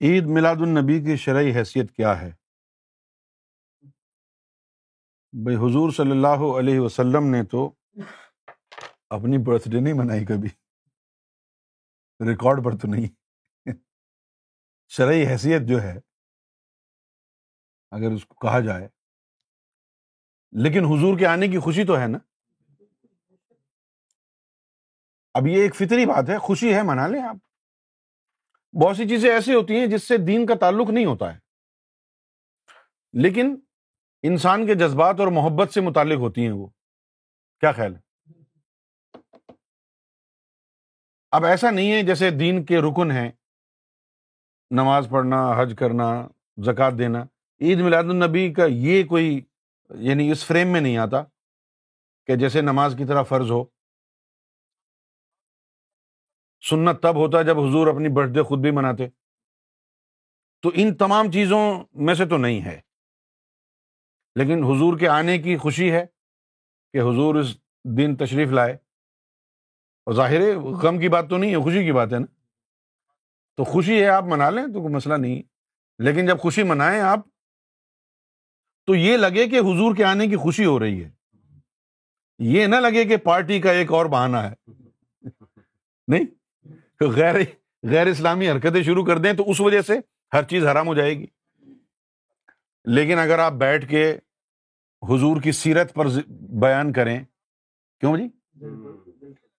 عید میلاد النبی کی شرعی حیثیت کیا ہے؟ بھائی حضور صلی اللہ علیہ وسلم نے تو اپنی برتھ ڈے نہیں منائی کبھی۔ ریکارڈ پر تو نہیں۔ شرعی حیثیت جو ہے، اگر اس کو کہا جائے۔ لیکن حضور کے آنے کی خوشی تو ہے نا؟ اب یہ ایک فطری بات ہے، خوشی ہے، منا لیں آپ۔ بہت سی چیزیں ایسی ہوتی ہیں جس سے دین کا تعلق نہیں ہوتا ہے۔ لیکن انسان کے جذبات اور محبت سے متعلق ہوتی ہیں وہ۔ کیا خیال ہے؟ اب ایسا نہیں ہے جیسے دین کے رکن ہیں۔ نماز پڑھنا، حج کرنا، زکوٰۃ دینا۔ عید میلاد النبی کا یہ کوئی یعنی اس فریم میں نہیں آتا کہ جیسے نماز کی طرح فرض ہو۔ سنت تب ہوتا جب حضور اپنی برتھ ڈے خود بھی مناتے۔ تو ان تمام چیزوں میں سے تو نہیں ہے۔ لیکن حضور کے آنے کی خوشی ہے کہ حضور اس دن تشریف لائے۔ اور ظاہر غم کی بات تو نہیں ہے، خوشی کی بات ہے نا۔ تو خوشی ہے، آپ منا لیں تو کوئی مسئلہ نہیں۔ لیکن جب خوشی منائیں آپ، تو یہ لگے کہ حضور کے آنے کی خوشی ہو رہی ہے۔ یہ نہ لگے کہ پارٹی کا ایک اور بہانہ ہے۔ نہیں؟ غیر غیر اسلامی حرکتیں شروع کر دیں تو اس وجہ سے ہر چیز حرام ہو جائے گی۔ لیکن اگر آپ بیٹھ کے حضور کی سیرت پر بیان کریں، کیوں جی؟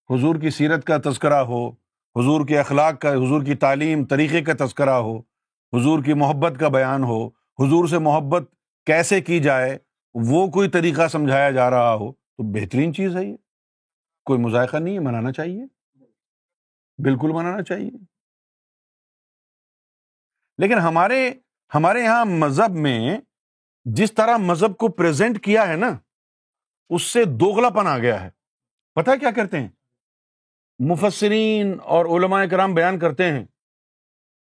حضور کی سیرت کا تذکرہ ہو، حضور کے اخلاق کا، حضور کی تعلیم، طریقے کا تذکرہ ہو، حضور کی محبت کا بیان ہو، حضور سے محبت کیسے کی جائے، وہ کوئی طریقہ سمجھایا جا رہا ہو، تو بہترین چیز ہے یہ۔ کوئی مذائقہ نہیں ہے، منانا چاہیے۔ بالکل منانا چاہیے۔ لیکن ہمارے ہمارے یہاں مذہب میں جس طرح مذہب کو پرزینٹ کیا ہے نا، اس سے دوگلا پن آ گیا ہے۔ پتا کیا کرتے ہیں؟ مفسرین اور علماء کرام بیان کرتے ہیں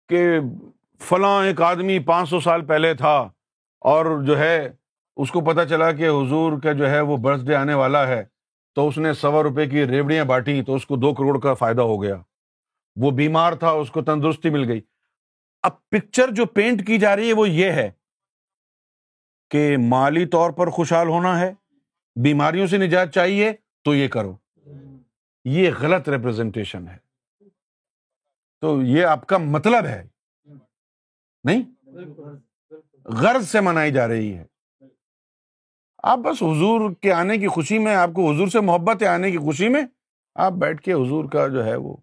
کہ فلاں ایک آدمی پانچ سو سال پہلے تھا اور جو ہے، اس کو پتا چلا کہ حضور کا جو ہے وہ برتھ ڈے آنے والا ہے۔ تو اس نے سوا روپے کی ریوڑیاں بانٹی تو اس کو دو کروڑ کا فائدہ ہو گیا۔ وہ بیمار تھا، اس کو تندرستی مل گئی۔ اب پکچر جو پینٹ کی جا رہی ہے، وہ یہ ہے کہ مالی طور پر خوشحال ہونا ہے، بیماریوں سے نجات چاہیے، تو یہ کرو۔ یہ غلط ریپرزینٹیشن ہے۔ تو یہ آپ کا مطلب ہے۔ نہیں؟ غرض سے منائی جا رہی ہے۔ آپ بس حضور کے آنے کی خوشی میں، آپ کو حضور سے محبت ہے آنے کی خوشی میں، آپ بیٹھ کے حضور کا جو ہے وہ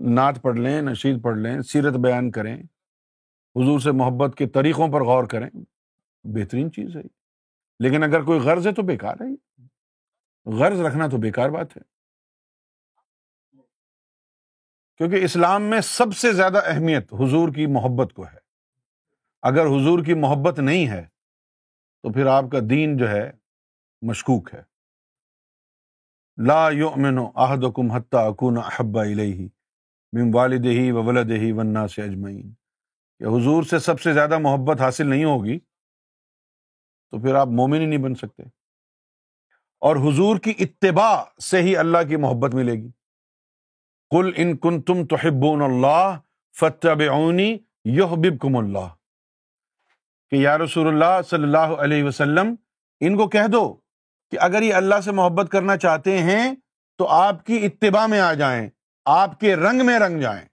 نعت پڑھ لیں، نشید پڑھ لیں، سیرت بیان کریں، حضور سے محبت کے طریقوں پر غور کریں، بہترین چیز ہے لیکن اگر کوئی غرض ہے تو بیکار ہے غرض رکھنا تو بیکار بات ہے۔ کیونکہ اسلام میں سب سے زیادہ اہمیت حضور کی محبت کو ہے۔ اگر حضور کی محبت نہیں ہے، تو پھر آپ کا دین جو ہے، مشکوک ہے۔ لا یؤمن احدکم حتی اکون احب الیہ۔ من والدہ و ولدہ والناس اجمعین۔ کہ حضور سے سب سے زیادہ محبت حاصل نہیں ہوگی تو پھر آپ مومن ہی نہیں بن سکتے۔ اور حضور کی اتباع سے ہی اللہ کی محبت ملے گی۔ کل ان کن تم تو اللہ فتح یحببکم اللہ۔ کہ یا رسول اللہ صلی اللہ علیہ وسلم، ان کو کہہ دو کہ اگر یہ اللہ سے محبت کرنا چاہتے ہیں تو آپ کی اتباع میں آ جائیں۔ آپ کے رنگ میں رنگ جائیں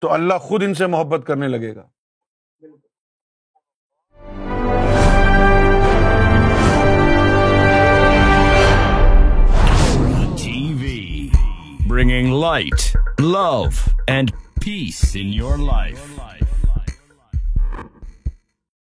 تو اللہ خود ان سے محبت کرنے لگے گا۔ Bringing light love and peace in your life